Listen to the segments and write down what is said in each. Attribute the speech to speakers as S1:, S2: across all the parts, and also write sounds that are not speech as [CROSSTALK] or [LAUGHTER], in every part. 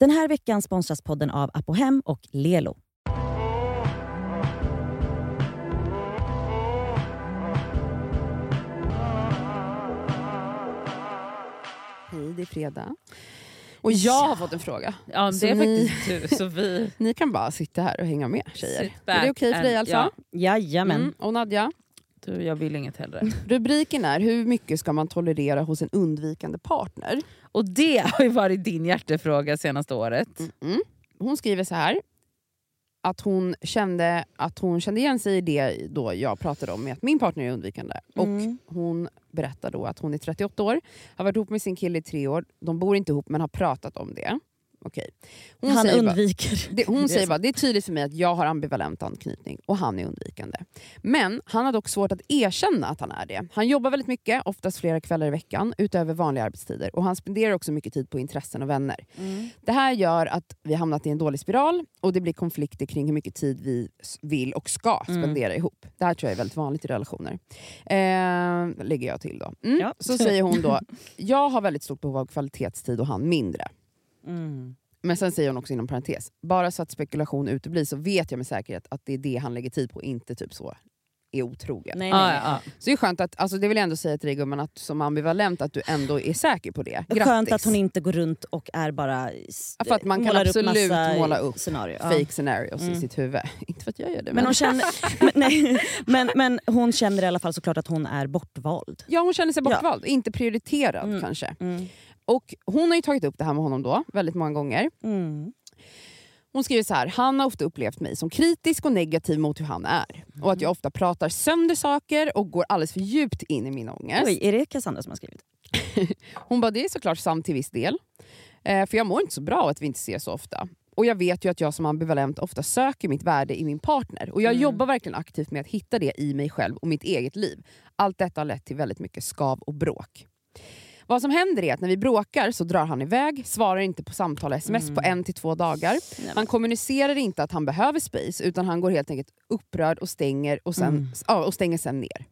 S1: Den här veckan sponsras podden av Apohem och Lelo.
S2: Hej, det är fredag. Och jag har fått en fråga.
S3: Ja,
S2: Så
S3: det är
S2: ni-
S3: faktiskt du. Så vi... [LAUGHS]
S2: Ni kan bara sitta här och hänga med tjejer. Är det okej för dig alltså?
S3: Ja.
S1: Jajamän.
S2: Mm. Och Nadja,
S3: Du, jag vill inget hellre. [LAUGHS]
S2: rubriken är Hur mycket ska man tolerera hos en undvikande partner?
S3: Och det har ju varit din hjärtefråga senaste året.
S2: Mm. Hon skriver så här. Att hon, kände, att hon kände igen sig i det då jag pratade om med att min partner är undvikande.
S1: Mm.
S2: Och Hon berättar då att hon är 38 år, har varit ihop med sin kille i tre år. De bor inte ihop men har pratat om det. Okej. Hon
S1: Han
S2: säger bara-
S1: undviker.
S2: Det, hon
S1: Det är
S2: säger bara det är tydligt för mig att jag har ambivalent anknytning och han är undvikande. Men han har dock svårt att erkänna att han är det. Han jobbar väldigt mycket, oftast flera kvällar i veckan, utöver vanliga arbetstider. Och han spenderar också mycket tid på intressen och vänner.
S1: Mm.
S2: Det här gör att vi hamnat i en dålig spiral och det blir konflikter kring hur mycket tid vi vill och ska
S1: Mm.
S2: spendera ihop. Det här tror jag är väldigt vanligt i relationer. Eh, lägger jag till då. Mm.
S1: Ja.
S2: Så säger hon då, [LAUGHS] jag har väldigt stort behov av kvalitetstid och han mindre.
S1: Mm.
S2: Men sen säger hon också inom parentes, bara så att spekulation uteblir så vet jag med säkerhet att det är det han lägger tid på, inte typ så är otrogen.
S1: Nej,
S3: Ja,
S1: nej.
S3: ja, ja.
S2: Så det är skönt att, alltså det vill jag ändå säga till dig gumman, att som ambivalent att du ändå är säker på det. Grattis!
S1: Skönt att hon inte går runt och är bara...
S2: Ja, för att man kan
S1: upp
S2: absolut
S1: massa
S2: måla upp
S1: scenarier. Ja.
S2: Fake scenarios
S1: Mm.
S2: i sitt huvud. [LAUGHS] Inte för att jag gör det.
S1: Men hon, känner, [LAUGHS] men, nej, men, men hon känner i alla fall såklart att hon är bortvald.
S2: Ja, hon känner sig
S1: Ja.
S2: bortvald, inte prioriterad
S1: Mm.
S2: kanske.
S1: Mm.
S2: Och hon har ju tagit upp det här med honom då, väldigt många gånger.
S1: Mm.
S2: Hon skriver så här, han har ofta upplevt mig som kritisk och negativ mot hur han är. Och att jag ofta pratar sönder saker och går alldeles för djupt in i min ångest.
S1: Oj, är det Cassandra som har skrivit? [LAUGHS]
S2: Hon bara, det är såklart sant till viss del. Eh, för jag mår inte så bra av att vi inte ses så ofta. Och jag vet ju att jag som ambivalent ofta söker mitt värde i min partner. Och jag
S1: Mm.
S2: jobbar verkligen aktivt med att hitta det i mig själv och mitt eget liv. Allt detta har lett till väldigt mycket skav och bråk. Vad som händer är att när vi bråkar så drar han iväg, svarar inte på samtal och sms på en till två dagar. Han kommunicerar inte att han behöver space utan han går helt enkelt upprörd och stänger, och sen,
S1: Mm.
S2: ja, och stänger sen ner.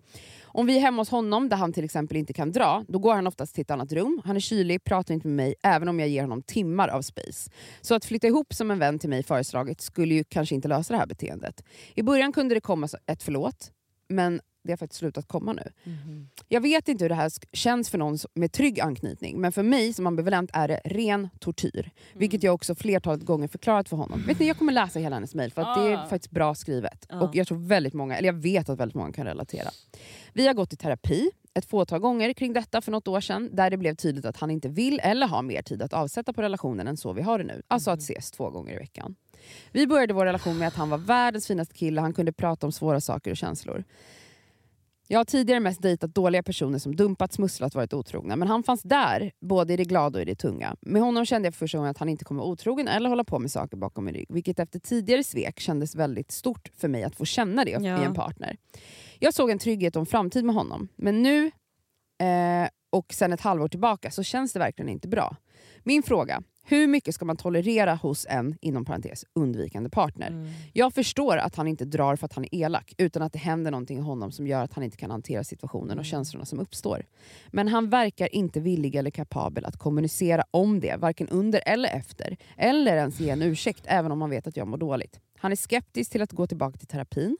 S2: Om vi är hemma hos honom där han till exempel inte kan dra, då går han oftast till ett annat rum. Han är kylig, pratar inte med mig, även om jag ger honom timmar av space. Så att flytta ihop som en vän till mig föreslagit skulle ju kanske inte lösa det här beteendet. I början kunde det komma ett förlåt, men det har faktiskt slutat komma nu.
S1: Mhm.
S2: Jag vet inte hur det här känns för någon med trygg anknytning, men för mig som ambivalent är det ren tortyr. Vilket jag också flertalet gånger förklarat för honom. Vet ni, jag kommer läsa hela hennes mejl för att det är
S3: Ah.
S2: faktiskt bra skrivet.
S1: Ja.
S2: Och jag tror väldigt många, eller jag vet att väldigt många kan relatera. Vi har gått i terapi ett fåtal gånger kring detta för något år sedan, där det blev tydligt att han inte vill eller har mer tid att avsätta på relationen än så vi har det nu. Alltså att ses två gånger i veckan. Vi började vår relation med att han var världens finaste kille, han kunde prata om svåra saker och känslor. Jag har tidigare mest dejtat dåliga personer som dumpat, smusslat, varit otrogna. Men han fanns där, både i det glada och i det tunga. Med honom kände jag för första gången att han inte kommer otrogen eller hålla på med saker bakom min rygg. Vilket efter tidigare svek kändes väldigt stort för mig att få känna det
S1: Ja.
S2: i en partner. Jag såg en trygghet och en framtid med honom. Men nu, eh, och sen ett halvår tillbaka, så känns det verkligen inte bra. Min fråga, hur mycket ska man tolerera hos en, inom parentes, undvikande partner?
S1: Mm.
S2: Jag förstår att han inte drar för att han är elak, utan att det händer någonting i honom som gör att han inte kan hantera situationen
S1: Mm.
S2: och känslorna som uppstår. Men han verkar inte villig eller kapabel att kommunicera om det, varken under eller efter. Eller ens ge en ursäkt, även om han vet att jag mår dåligt. Han är skeptisk till att gå tillbaka till terapin.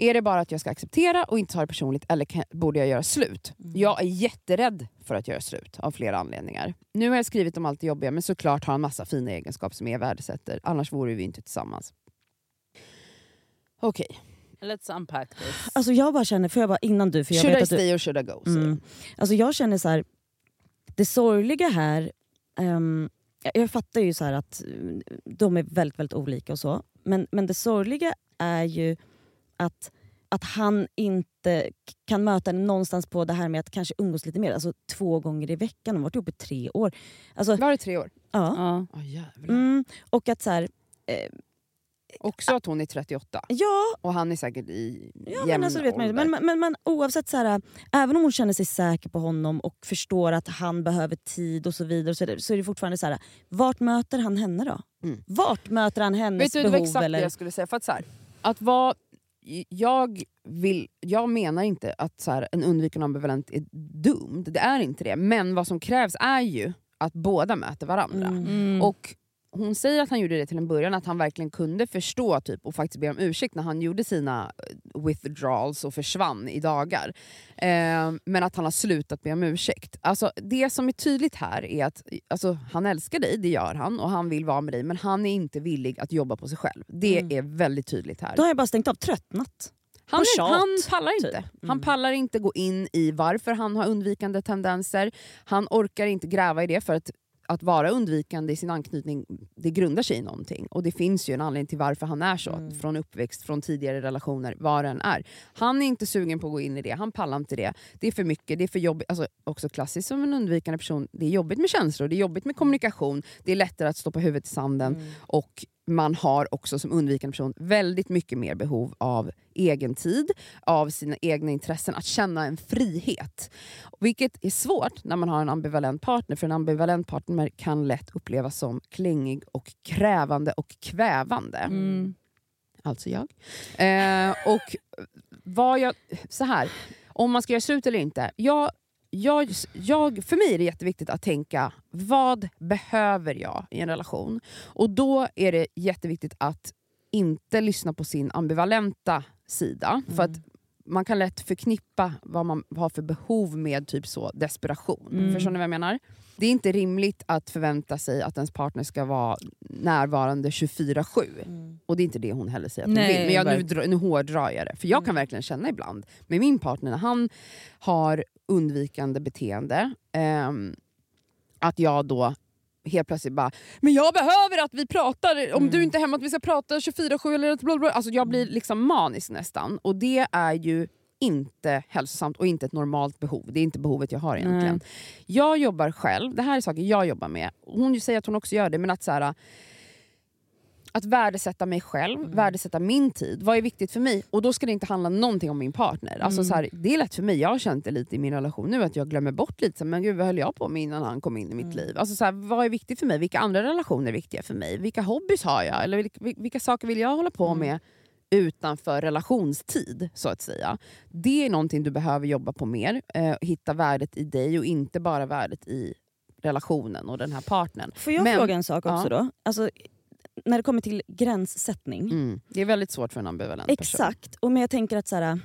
S2: Är det bara att jag ska acceptera och inte ta det personligt eller kan, borde jag göra slut?
S1: Mm.
S2: Jag är jätterädd för att göra slut av flera anledningar. Nu har jag skrivit om allt det jobbiga men såklart har han massa fina egenskaper som jag värdesätter. Annars vore vi inte tillsammans. Okej,
S3: Let's unpack this.
S1: Alltså jag bara känner, för jag bara innan du, för jag
S2: should I
S1: vet att du,
S2: stay or should I go?
S1: Mm. Alltså jag känner så här, det sorgliga här, ehm, jag, jag fattar ju så här att mm, de är väldigt, väldigt olika och så. Men, men det sorgliga är ju att, att han inte kan möta henne någonstans på det här med att kanske umgås lite mer. Alltså två gånger i veckan, de har varit ihop i tre år. Alltså,
S2: Var det tre år?
S1: ja.
S3: Ja.
S2: Oh, jävlar.
S1: Mm, och att så här, eh,
S2: Också att hon är 38
S1: ja,
S2: och han är säkert i
S1: Ja,
S2: jämn
S1: men, alltså, vet, man,
S2: ålder.
S1: men, men, men oavsett, så här, även om hon känner sig säker på honom och förstår att han behöver tid och så vidare, och så, vidare så är det fortfarande så här, vart möter han henne då?
S2: Mm.
S1: Vart möter han hennes
S2: Vet du, det var
S1: behov?
S2: exakt
S1: eller?
S2: det jag skulle säga. För att så här, att vara, jag, vill, jag menar inte att så här, en undvikande ambivalent är dum, det är inte det. Men vad som krävs är ju att båda möter varandra.
S1: Mm.
S2: Och hon säger att han gjorde det till en början, att han verkligen kunde förstå typ, och faktiskt be om ursäkt när han gjorde sina eh, withdrawals och försvann i dagar. Eh, men att han har slutat be om ursäkt. Alltså, det som är tydligt här är att alltså, han älskar dig, det gör han, och han vill vara med dig, men han är inte villig att jobba på sig själv. Det
S1: Mm.
S2: är väldigt tydligt här.
S1: Då har jag bara stängt av, tröttnat.
S2: Han, är, han pallar inte.
S1: typ.
S2: Han
S1: Mm.
S2: pallar inte gå in i varför han har undvikande tendenser. Han orkar inte gräva i det för att att vara undvikande i sin anknytning, det grundar sig i någonting. Och det finns ju en anledning till varför han är så.
S1: Mm.
S2: Från uppväxt, från tidigare relationer, vad den är. Han är inte sugen på att gå in i det, han pallar inte det. Det är för mycket, det är för jobbigt. Alltså, också klassiskt som en undvikande person, det är jobbigt med känslor, det är jobbigt med kommunikation, det är lättare att stoppa huvudet i sanden.
S1: Mm.
S2: Och man har också som undvikande person väldigt mycket mer behov av egen tid, av sina egna intressen, att känna en frihet. Vilket är svårt när man har en ambivalent partner, för en ambivalent partner kan lätt upplevas som klängig och krävande och kvävande.
S1: Mm.
S2: Alltså jag. Eh, och vad jag... Så här, om man ska göra slut eller inte. Jag, jag, jag, för mig är det jätteviktigt att tänka, vad behöver jag i en relation? Och då är det jätteviktigt att inte lyssna på sin ambivalenta sida. För att man kan lätt förknippa vad man har för behov med typ så desperation.
S1: Mm.
S2: Förstår ni vad jag menar? Det är inte rimligt att förvänta sig att ens partner ska vara närvarande 24-7.
S1: Mm.
S2: Och det är inte det hon heller säger att hon
S3: Nej,
S2: vill. Men jag, nu, nu hårdrar jag det. För jag kan verkligen känna ibland med min partner när han har undvikande beteende, ehm, att jag då helt plötsligt bara “men jag behöver att vi pratar, om
S1: Mm.
S2: du inte är hemma att vi ska prata 24-7” eller bla bla. Alltså jag blir liksom manisk nästan. Och det är ju inte hälsosamt och inte ett normalt behov. Det är inte behovet jag har egentligen.
S1: Nej.
S2: Jag jobbar själv, det här är saker jag jobbar med. Hon säger att hon också gör det, men att så här, att värdesätta mig själv,
S1: Mm.
S2: värdesätta min tid. Vad är viktigt för mig? Och då ska det inte handla någonting om min partner. Alltså
S1: Mm.
S2: så här, det är lätt för mig, jag har känt det lite i min relation nu, att jag glömmer bort lite, men gud vad höll jag på med innan han kom in i mitt
S1: Mm.
S2: liv? Alltså så här, vad är viktigt för mig? Vilka andra relationer är viktiga för mig? Vilka hobbys har jag? Eller vilka, vilka saker vill jag hålla på
S1: Mm.
S2: med utanför relationstid, så att säga? Det är någonting du behöver jobba på mer. Eh, hitta värdet i dig och inte bara värdet i relationen och den här partnern.
S1: Får jag
S2: Men-
S1: fråga en sak också
S2: Ja.
S1: då? Alltså, när det kommer till gränssättning.
S2: Mm. Det är väldigt svårt för en ambivalent person.
S1: Exakt, och men jag tänker att så här,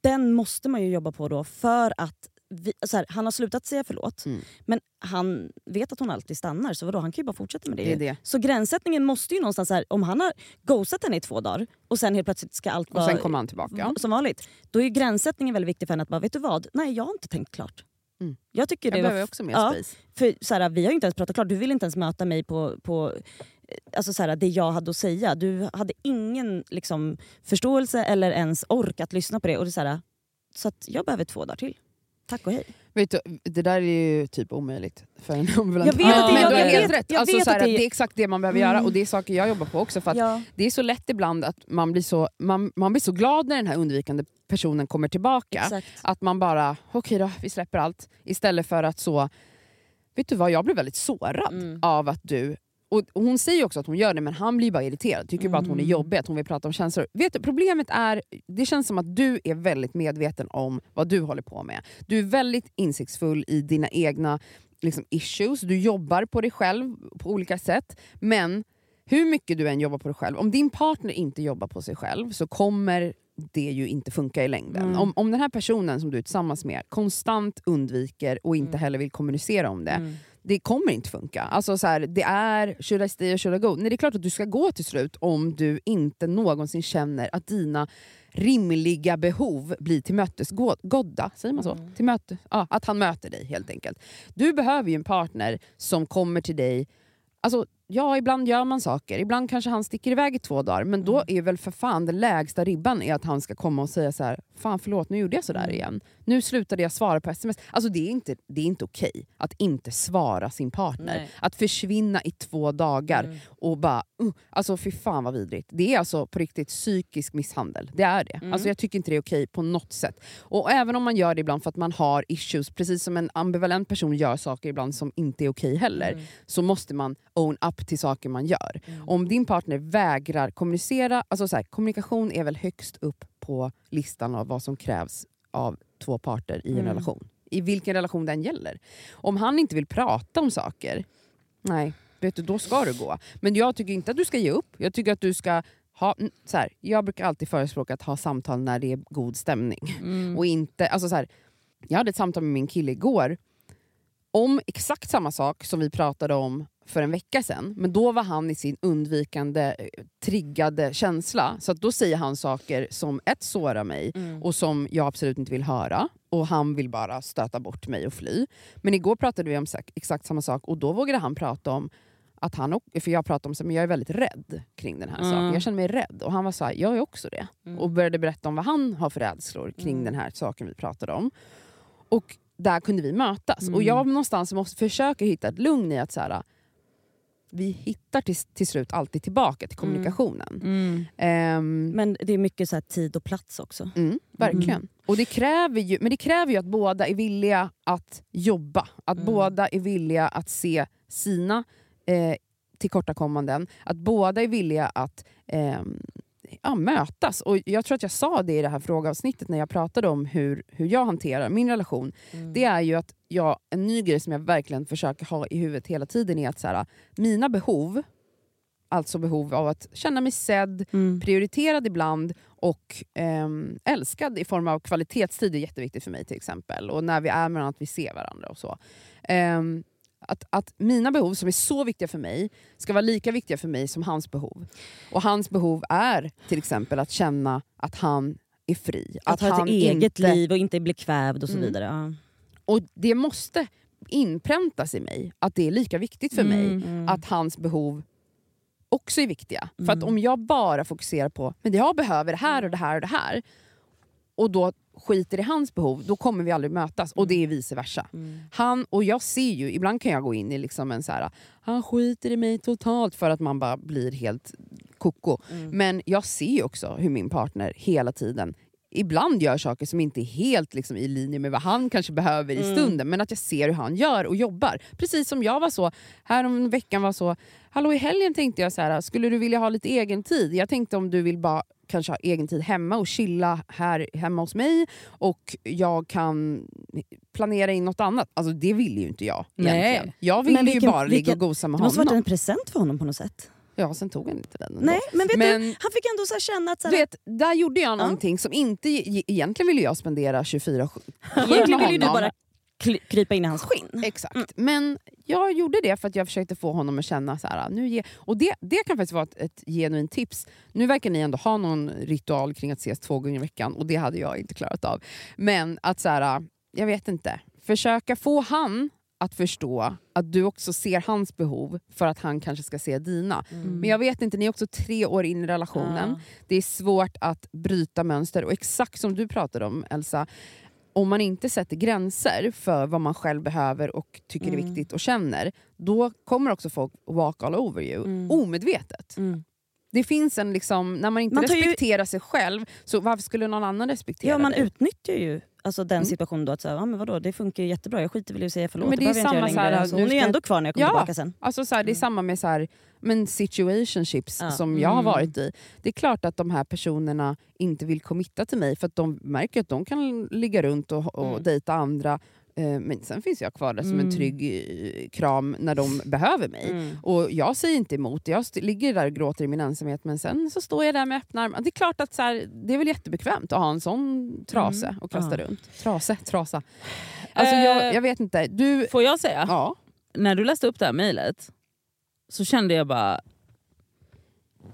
S1: den måste man ju jobba på då för att vi, så här, han har slutat säga förlåt,
S2: Mm.
S1: men han vet att hon alltid stannar, så vadå, han kan ju bara fortsätta med det.
S2: Det det.
S1: Så gränssättningen måste ju någonstans, så här, om han har ghostat henne i två dagar och sen helt plötsligt ska allt
S2: Och
S1: vara
S2: sen kommer han tillbaka.
S1: som vanligt, då är gränssättningen väldigt viktig för henne att bara, vet du vad, nej jag har inte tänkt klart.
S2: Mm.
S1: Jag tycker det
S2: Jag
S1: var
S2: behöver också mer
S1: ja.
S2: space.
S1: för så här, vi har ju inte ens pratat klart, du vill inte ens möta mig på, på alltså så här, det jag hade att säga. Du hade ingen liksom, förståelse eller ens ork att lyssna på det. Och det är så här, så att jag behöver två dagar till. Tack och hej.
S2: Vet du, det där är ju typ omöjligt för en [LAUGHS] ambulant.
S1: Jag vet
S3: att det- jag
S2: du har
S3: vet-
S2: helt rätt.
S1: jag
S2: Alltså,
S1: vet
S2: här,
S1: det-
S2: det är exakt det man behöver
S1: Mm.
S2: göra och det är saker jag jobbar på också. För att
S1: Ja.
S2: Det är så lätt ibland att man blir så, man, man blir så glad när den här undvikande personen kommer tillbaka.
S1: Exakt.
S2: Att man bara, okej då, vi släpper allt. Istället för att så, vet du vad, jag blev väldigt sårad
S1: Mm.
S2: av att du och och hon säger också att hon gör det men han blir bara irriterad, tycker bara att hon är
S1: Mm.
S2: jobbig, att hon vill prata om känslor. Vet du, problemet är, det känns som att du är väldigt medveten om vad du håller på med. Du är väldigt insiktsfull i dina egna liksom, issues, du jobbar på dig själv på olika sätt. Men hur mycket du än jobbar på dig själv, om din partner inte jobbar på sig själv så kommer det ju inte funka i längden.
S1: Mm.
S2: Om, om den här personen som du är tillsammans med konstant undviker och inte
S1: Mm.
S2: heller vill kommunicera om det,
S1: Mm.
S2: Det kommer inte funka. Alltså så här, det är should I stay or should I go? Nej, det är klart att du ska gå till slut om du inte någonsin känner att dina rimliga behov blir tillmötesgådda. Säger man så?
S1: Mm.
S2: Tillmöte, ja, att han möter dig helt enkelt. Du behöver ju en partner som kommer till dig Alltså, ja, ibland gör man saker. Ibland kanske han sticker iväg i två dagar. Men då
S1: Mm.
S2: är väl för fan den lägsta ribban är att han ska komma och säga så här: Fan förlåt, nu gjorde jag sådär
S1: Mm.
S2: igen. Nu slutade jag svara på sms. Alltså det är inte, det är inte okej att inte svara sin partner.
S1: Nej.
S2: Att försvinna i två dagar
S1: Mm.
S2: och bara... Uh, alltså fy fan vad vidrigt. Det är alltså på riktigt psykisk misshandel. Det är det.
S1: Mm.
S2: Alltså jag tycker inte det är okej på något sätt. Och även om man gör det ibland för att man har issues, precis som en ambivalent person gör saker ibland som inte är okej heller,
S1: Mm.
S2: så måste man own up till saker man gör.
S1: Mm.
S2: Om din partner vägrar kommunicera, alltså så här, kommunikation är väl högst upp på listan av vad som krävs av två parter i en
S1: Mm.
S2: relation. i vilken relation den gäller. Om han inte vill prata om saker, nej, vet du, då ska du gå. Men jag tycker inte att du ska ge upp. Jag tycker att du ska ha, så här, jag brukar alltid förespråka att ha samtal när det är god stämning.
S3: Mm.
S2: Och inte, alltså så här, jag hade ett samtal med min kille igår om exakt samma sak som vi pratade om för en vecka sedan. Men då var han i sin undvikande, eh, triggade känsla. Så då säger han saker som ett sårar mig
S1: Mm.
S2: och som jag absolut inte vill höra. Och han vill bara stöta bort mig och fly. Men igår pratade vi om exakt samma sak och då vågade han prata om att han, för jag pratade om att jag är väldigt rädd kring den här
S3: Mm.
S2: saken. Jag känner mig rädd och han var så här, jag är också det.
S1: Mm.
S2: Och började berätta om vad han har för rädslor kring
S1: Mm.
S2: den här saken vi pratade om. Och där kunde vi mötas.
S3: Mm.
S2: Och jag någonstans måste försöka hitta ett lugn i att så här, vi hittar till, till slut alltid tillbaka till
S1: Mm.
S2: kommunikationen.
S3: Mm.
S2: Ehm,
S1: Men det är mycket så tid och plats också.
S2: Mm, verkligen. Och det kräver ju, men det kräver ju att båda är villiga att jobba. Att
S1: Mm.
S2: båda är villiga att se sina eh, tillkortakommanden. Att båda är villiga att ehm, ja, mötas. Och Jag tror att jag sa det i det här frågeavsnittet när jag pratade om hur, hur jag hanterar min relation.
S1: Mm.
S2: Det är ju att jag, en ny grej som jag verkligen försöker ha i huvudet hela tiden är att så här, mina behov, alltså behov av att känna mig sedd,
S1: Mm.
S2: prioriterad ibland och ehm, älskad i form av kvalitetstid är jätteviktigt för mig till exempel. Och när vi är med varandra, att vi ser varandra och så. Ehm, att, att mina behov som är så viktiga för mig ska vara lika viktiga för mig som hans behov. Och hans behov är till exempel att känna att han är fri.
S1: Att, ha
S2: han
S1: ett eget
S2: inte,
S1: liv och inte bli kvävd och så
S2: Mm.
S1: vidare. Ja.
S2: Och det måste inpräntas i mig att det är lika viktigt för mig
S3: Mm.
S1: Mm.
S2: att hans behov också är viktiga. För att
S1: Mm.
S2: om jag bara fokuserar på men jag behöver det här och det här och det här och då skiter i hans behov, då kommer vi aldrig mötas. Och det är vice versa.
S1: Mm.
S2: Han och jag ser ju, ibland kan jag gå in i liksom en så här, han skiter i mig totalt för att man bara blir helt koko.
S1: Mm.
S2: Men jag ser ju också hur min partner hela tiden ibland gör saker som inte är helt liksom, i linje med vad han kanske behöver i
S1: Mm.
S2: stunden. Men att jag ser hur han gör och jobbar. Precis som jag var så, här om veckan var så, hallå i helgen tänkte jag så här, skulle du vilja ha lite egen tid? Jag tänkte om du vill bara kanske ha egen tid hemma och chilla här hemma hos mig och jag kan planera in något annat. Alltså det vill ju inte jag
S3: Nej.
S2: egentligen. Jag ville
S1: Men
S2: ju
S1: vilken-
S2: bara ligga
S1: vilken-
S2: och gosa med
S1: Det måste varit
S2: honom.
S1: en present för honom på något sätt.
S2: Ja, sen tog han inte den ändå.
S1: Nej, men vet
S2: Men-
S1: du, han fick ändå så känna att... Så här,
S2: vet, där gjorde jag någonting som inte... Egentligen ville jag spendera 24 [LAUGHS]
S1: egentligen vill ju du
S2: honom.
S1: bara krypa in i hans skinn.
S2: Exakt. Men jag gjorde det för att jag försökte få honom att känna så här, nu ge, och det, det kan faktiskt vara ett, ett genuint tips. Nu verkar ni ändå ha någon ritual kring att ses två gånger i veckan och det hade jag inte klarat av. Men att så här, jag vet inte, försöka få han att förstå att du också ser hans behov för att han kanske ska se dina.
S1: Mm.
S2: Men jag vet inte, ni är också tre år in i relationen.
S1: Ja.
S2: Det är svårt att bryta mönster och exakt som du pratade om Elsa, om man inte sätter gränser för vad man själv behöver och tycker är
S1: Mm.
S2: viktigt och känner, då kommer också folk walk all over you,
S1: Mm.
S2: omedvetet.
S1: Mm.
S2: Det finns en liksom, när man inte
S1: Man tar ju-
S2: respekterar sig själv, så varför skulle någon annan respektera
S1: Ja, man
S2: dig?
S1: utnyttjar ju alltså, den
S2: Mm.
S1: situationen då. Att säga, ja, men vadå, det funkar ju jättebra, jag skiter väl i att säga förlåt.
S2: Men det är
S1: behöver jag inte
S2: så här.
S1: Så
S2: nu
S1: hon är ju ändå kvar när jag kommer
S2: Ja.
S1: tillbaka sen.
S2: Alltså så här, det är
S1: Mm.
S2: samma med så här, men situationships
S1: Ja.
S2: som jag har
S3: Mm.
S2: varit i. Det är klart att de här personerna inte vill committa till mig för att de märker att de kan ligga runt och, och
S1: Mm.
S2: dejta andra. Eh, Men sen finns jag kvar där som en
S3: Mm.
S2: trygg eh, kram när de [LAUGHS] behöver mig.
S1: Mm.
S2: Och Jag säger inte emot, jag ligger där och gråter i min ensamhet men sen så står jag där med öppna armar. Det är klart att så här, det är väl jättebekvämt att ha en sån trase
S3: Mm.
S2: och kasta
S1: Ja.
S2: runt. Trase, trasa. Alltså jag,
S3: Eh,
S2: jag vet inte. Du,
S3: Får jag säga?
S2: ja.
S3: När du läste upp det här mejlet så kände jag bara...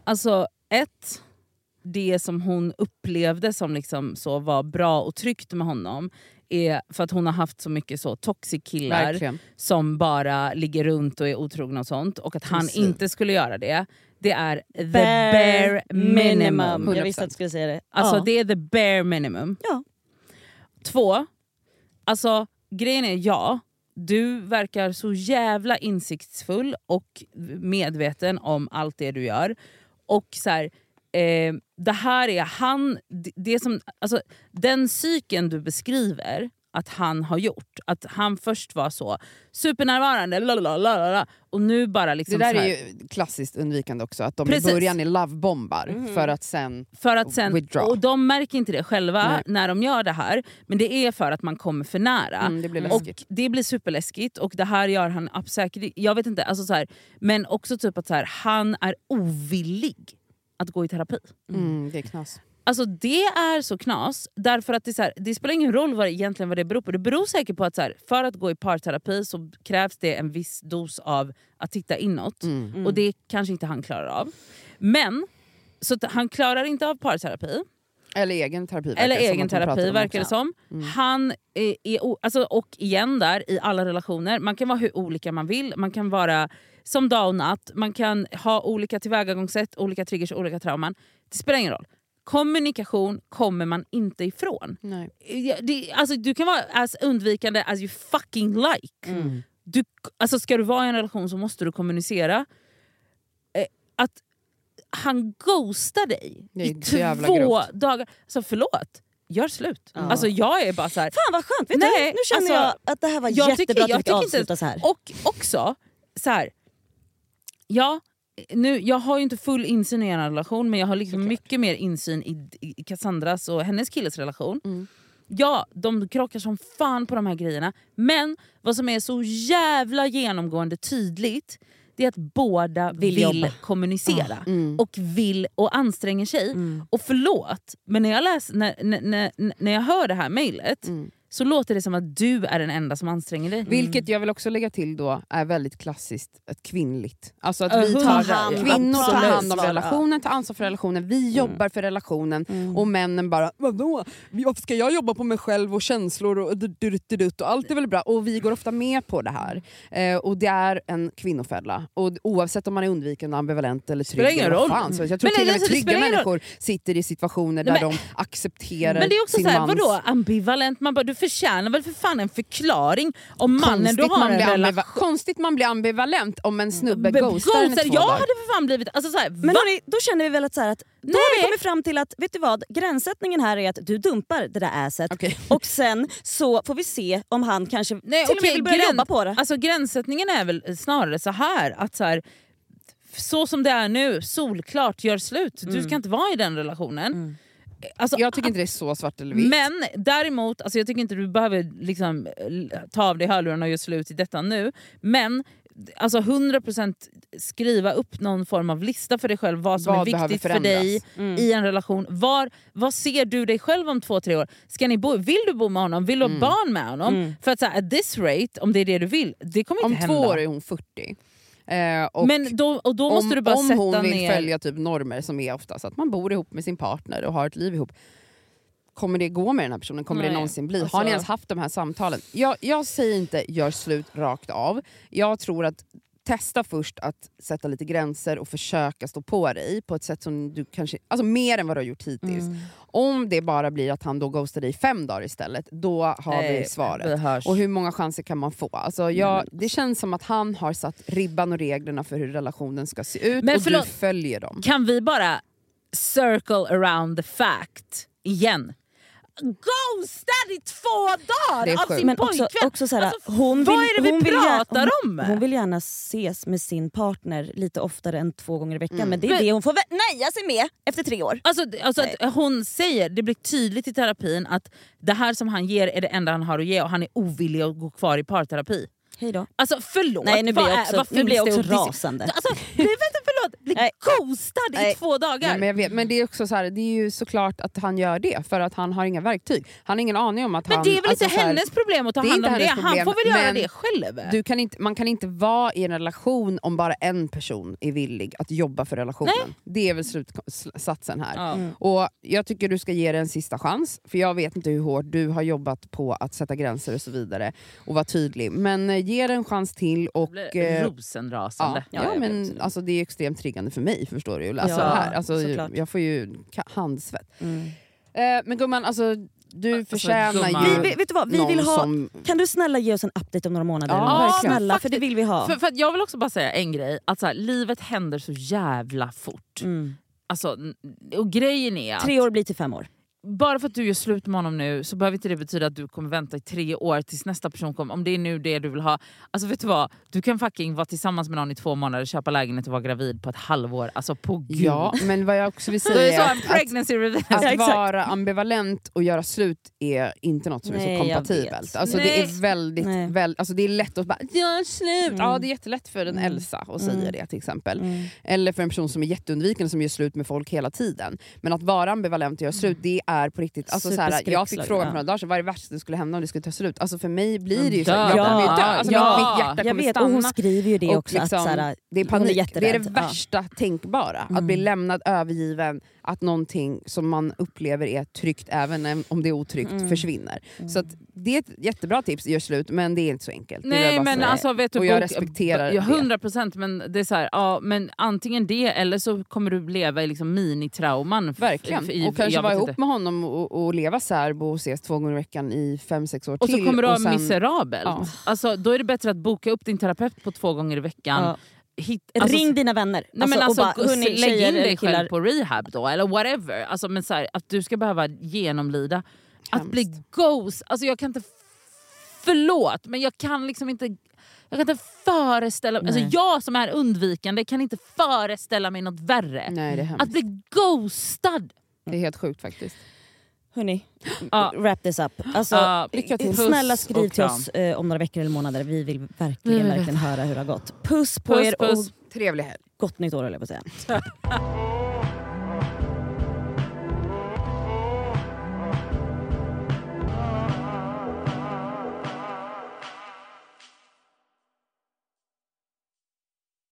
S3: Alltså ett, det som hon upplevde som liksom så var bra och tryggt med honom är för att hon har haft så mycket så toxic killar
S2: Verkligen.
S3: som bara ligger runt och är otrogna och sånt och att han
S2: Precis.
S3: inte skulle göra det. Det är the
S1: Bare
S3: bare minimum.
S1: minimum. Jag visste
S2: 100%.
S1: att du skulle säga det.
S3: Alltså
S1: ja.
S3: det är the bare minimum.
S1: Ja.
S3: Två, alltså grejen är ja, du verkar så jävla insiktsfull och medveten om allt det du gör. Och så här, eh, det här är han, det, som, alltså, den psyken du beskriver att han har gjort. Att han först var så supernärvarande, lalalala, och nu bara liksom
S2: Det där
S3: så här,
S2: är ju klassiskt undvikande också, att de
S3: Precis.
S2: i början är lovebombar
S1: Mhm.
S2: för att sen...
S3: För att sen,
S2: Withdraw.
S3: och de märker inte det själva
S2: Nej.
S3: när de gör det här, men det är för att man kommer för nära.
S2: Mm, det blir
S3: Och
S2: läskigt.
S3: det blir superläskigt och det här gör han säkert, jag vet inte, alltså så här, men också typ att så här, han är ovillig att gå i terapi.
S2: Mm, det är knas.
S3: Alltså det är så knas, därför att det, är så här, det spelar ingen roll vad det, egentligen vad det beror på. Det beror säkert på att så här, för att gå i parterapi så krävs det en viss dos av att titta inåt.
S2: Mm.
S3: Och det kanske inte han klarar av. Men, så att han klarar inte av parterapi.
S2: Eller egen terapi.
S3: Eller egen terapi verkar det som.
S2: Mm.
S3: Han är, är, alltså, och igen där, i alla relationer, man kan vara hur olika man vill. Man kan vara som dag och natt, man kan ha olika tillvägagångssätt, olika triggers, olika trauman. Det spelar ingen roll. Kommunikation kommer man inte ifrån.
S2: Nej.
S3: Det, alltså, du kan vara as undvikande as you fucking like.
S1: Mm.
S3: Du, alltså, ska du vara i en relation så måste du kommunicera. Eh, att han ghostar dig i två dagar. Alltså förlåt, gör slut.
S1: Ja.
S3: Alltså jag är bara så här.
S1: Fan vad skönt, vet
S3: Nej,
S1: du? Nu känner
S3: alltså,
S1: jag att det här var
S3: jag
S1: jättebra
S3: tycker-
S1: att
S3: jag
S1: vi fick
S3: tycker inte-
S1: avsluta så här.
S3: Och också, så här. Ja, nu, jag har ju inte full insyn i en relation men jag har liksom mycket mer insyn i, i Cassandras och hennes killes relation.
S2: Mm.
S3: Ja, de krockar som fan på de här grejerna. Men vad som är så jävla genomgående tydligt det är att båda vill,
S1: Vill
S3: kommunicera.
S2: Mm.
S3: Och vill och anstränger sig.
S1: Mm.
S3: Och förlåt, men när jag, läs, när, när, när, när jag hör det här mejlet
S2: Mm.
S3: Så låter det som att du är den enda som anstränger dig.
S2: Vilket jag vill också lägga till då är väldigt klassiskt ett kvinnligt. Alltså att vi tar
S3: hundra,
S1: hand-
S2: kvinnor tar hand om relationen, tar ansvar för relationen, vi jobbar för relationen
S1: Mm.
S2: och männen bara vadå? Varför ska jag jobba på mig själv och känslor och dutt och allt är väl bra. Och vi går ofta med på det här. Eh, och det är en kvinnofälla. Och oavsett om man är undvikande, ambivalent eller trygg.
S3: Spelar ingen roll.
S2: Fan, så jag tror
S3: Men
S2: till och med
S3: det
S2: trygga människor sitter i situationer där
S3: men-
S2: de accepterar
S3: Men det är också
S2: sin
S3: så här,
S2: mans...
S3: vadå ambivalent? Man bara, du förtjänar väl för fan en förklaring om mannen du har
S2: man,
S3: en
S2: blir
S3: relation
S2: konstigt man blir ambivalent om en snubbe
S3: Be-
S2: ghostar två
S3: Jag hade för fan blivit... Alltså så här,
S1: Men hörni, då känner vi väl att, så här att då har vi kommit fram till att vet du vad, gränssättningen här är att du dumpar det där asset
S2: Okej.
S1: och sen så får vi se om han kanske
S3: Nej,
S1: till och med vill börja jobba på det.
S3: Alltså gränssättningen är väl snarare så här att så, här, så som det är nu, solklart, gör slut. Du ska inte vara i den relationen.
S1: Mm.
S3: Alltså,
S2: Jag tycker inte det är så svart eller vitt.
S3: Men däremot, alltså jag tycker inte du behöver liksom, l- ta av dig hörlurarna och göra slut i detta nu. Men alltså 100% skriva upp någon form av lista för dig själv vad som
S2: Vad
S3: är viktigt för dig
S1: Mm.
S3: i en relation. Var, vad ser du dig själv om två, tre år? Ska ni bo, vill du bo med honom? Vill du ha barn med honom?
S1: Mm.
S3: För att så här, at this rate, om det är det du vill, det kommer
S2: om
S3: inte
S2: två
S3: hända.
S2: år är hon 40. Eh, och
S3: Men då, och då måste
S2: om,
S3: du bara
S2: om
S3: sätta
S2: hon vill
S3: ner...
S2: följa typ normer som är oftast att man bor ihop med sin partner och har ett liv ihop. Kommer det gå med den här personen? Kommer
S3: Nej,
S2: det någonsin bli?
S3: alltså-
S2: Har ni ens haft de här samtalen? Jag, jag säger inte gör slut rakt av. Jag tror att testa först att sätta lite gränser och försöka stå på dig på ett sätt som du kanske, alltså mer än vad du har gjort hittills.
S1: Mm.
S2: Om det bara blir att han då ghostar dig fem dagar istället, då har vi
S3: Nej,
S2: svaret.
S3: det hörs.
S2: Och hur många chanser kan man få? Alltså jag, det känns som att han har satt ribban och reglerna för hur relationen ska se ut
S3: Men
S2: och
S3: förlåt.
S2: du följer dem.
S3: Kan vi bara circle around the fact igen? Ghostad i två dagar av sin
S1: Men också,
S3: pojkvän!
S1: också så här,
S3: Alltså,
S1: hon vill,
S3: vad är det vi
S1: hon vill gärna-
S3: pratar
S1: hon,
S3: om?
S1: Hon vill gärna ses med sin partner lite oftare än två gånger i veckan
S2: Mm.
S1: men det är
S3: Men-
S1: det hon får nöja sig med efter tre år.
S3: Alltså, alltså att hon säger, det blir tydligt i terapin att det här som han ger är det enda han har att ge och han är ovillig att gå kvar i parterapi.
S1: Hej då.
S3: Alltså förlåt,
S1: Nej nu blir jag
S3: är-
S1: också,
S3: vad
S1: nu blir jag
S3: det
S1: också rasande.
S3: Alltså, bli, vänta förlåt, [LAUGHS] bli
S1: Nej.
S3: ghostad i
S1: Nej.
S3: två dagar!
S2: Nej, men, jag vet, men det är också så här, det är ju såklart att han gör det för att han har inga verktyg. Han har ingen aning om att
S3: Men
S2: han...
S3: det är väl
S2: alltså
S3: inte
S2: här,
S3: hennes problem att ta hand om det,
S2: hennes
S3: han
S2: problem,
S3: får väl göra
S2: men
S3: det själv.
S2: du kan inte, man kan inte vara i en relation om bara en person är villig att jobba för relationen. Det är väl slutsatsen här.
S1: Mm.
S2: Och Jag tycker du ska ge det en sista chans, för jag vet inte hur hårt du har jobbat på att sätta gränser och så vidare och vara tydlig. Men eh, ge det en chans till och...
S3: blir
S2: eh,
S3: rosenrasande.
S2: Ja,
S1: Ja,
S2: ja, men
S1: också.
S2: alltså, det är extremt triggande för mig, förstår du. Alltså,
S1: Ja,
S2: det här. Alltså,
S1: såklart.
S2: jag får ju handsvett.
S1: Mm.
S2: Eh, men gumman, alltså, du
S3: Alltså,
S2: förtjänar
S3: gumman.
S2: ju
S1: Vi, vi, vet du vad, vi vill ha,
S2: som...
S1: kan du snälla ge oss en update om några månader?
S2: Ja,
S1: snälla, för det vill vi ha.
S3: För, för jag vill också bara säga en grej, att så här, livet händer så jävla fort.
S1: Mm.
S3: Alltså, och grejen är att...
S1: Tre år blir till fem år.
S3: Bara för att du gör slut med honom nu så behöver inte det betyda att du kommer vänta i tre år tills nästa person kommer. Om det är nu det du vill ha. Alltså vet du vad? Du kan fucking vara tillsammans med någon i två månader, köpa lägenhet och vara gravid på ett halvår. Alltså på gud.
S2: Ja, men vad jag också vill [LAUGHS]
S3: är
S2: säga
S3: så
S2: är
S3: en
S2: att, att [LAUGHS]
S1: exakt.
S2: vara ambivalent och göra slut är inte något som är
S1: Nej,
S2: så
S1: jag
S2: kompatibelt. Alltså, det
S3: Nej.
S2: är väldigt,
S1: Nej.
S2: väl, alltså, det är lätt att bara “gör slut”.
S1: Mm.
S2: Ja, det är jättelätt för en
S1: Mm.
S2: Elsa att säga
S1: Mm.
S2: det till exempel.
S1: Mm.
S2: Eller för en person som är jätteundvikande som gör slut med folk hela tiden. Men att vara ambivalent och göra slut, det är på riktigt... Alltså, så här, jag fick frågan
S1: ja.
S2: för några dagar sedan, vad är det värsta som skulle hända om det skulle ta slut? Alltså för mig blir det ju så. Jag kommer ju dö.
S1: Ja,
S2: Alltså,
S3: ja.
S2: mitt hjärta
S1: Jag
S2: kommer
S1: vet, och
S2: stanna.
S1: hon skriver ju det
S2: Och
S1: också.
S2: liksom,
S1: att, såhär,
S2: det är panik. det är det
S1: Ja.
S2: värsta tänkbara. Att
S1: Mm.
S2: bli lämnad, övergiven, att någonting som man upplever är tryggt även om det är otryggt
S1: Mm.
S2: försvinner.
S1: Mm.
S2: Så att det är ett jättebra tips, gör slut, men det är inte så enkelt.
S3: Nej
S2: jag
S3: men alltså vet du,
S2: Och jag respekterar
S3: ja,
S2: det.
S3: 100 procent men det är så här, ja, men antingen det eller så kommer du leva i liksom minitrauman.
S2: Verkligen.
S3: i-
S2: och kanske
S3: jag
S2: vara ihop med honom och, och leva särbo och ses två gånger i veckan i fem, sex år
S3: Och
S2: till.
S3: så kommer du ha
S2: och sen-
S3: miserabelt.
S2: Ja.
S3: Alltså, då är det bättre att boka upp din terapeut på två gånger i veckan.
S1: Ja.
S3: Hit, alltså,
S1: Ring dina vänner
S3: Nej, men
S1: alltså,
S3: alltså,
S1: och bara, hörni,
S3: lägg in dig
S1: killar.
S3: själv på rehab då, eller whatever. Alltså, men så här, att du ska behöva genomlida. Att
S2: Hemskt.
S3: bli ghost, alltså jag kan inte... Förlåt, men jag kan liksom inte... Jag kan inte föreställa alltså
S1: Nej.
S3: Jag som är undvikande kan inte föreställa mig något värre.
S2: Nej, det är hemskt.
S3: Att bli ghostad!
S2: Det är helt sjukt faktiskt.
S1: Hörni,
S3: Ja.
S1: wrap this up. Alltså,
S2: till.
S1: Snälla skriv till oss eh, om några veckor eller månader. Vi vill
S3: Vi
S1: verkligen,
S3: vill
S1: verkligen höra hur det har gått. Puss på
S3: Puss,
S1: er
S3: puss.
S1: och
S2: Trevlig helg.
S1: gott nytt år höll jag på att säga. [LAUGHS]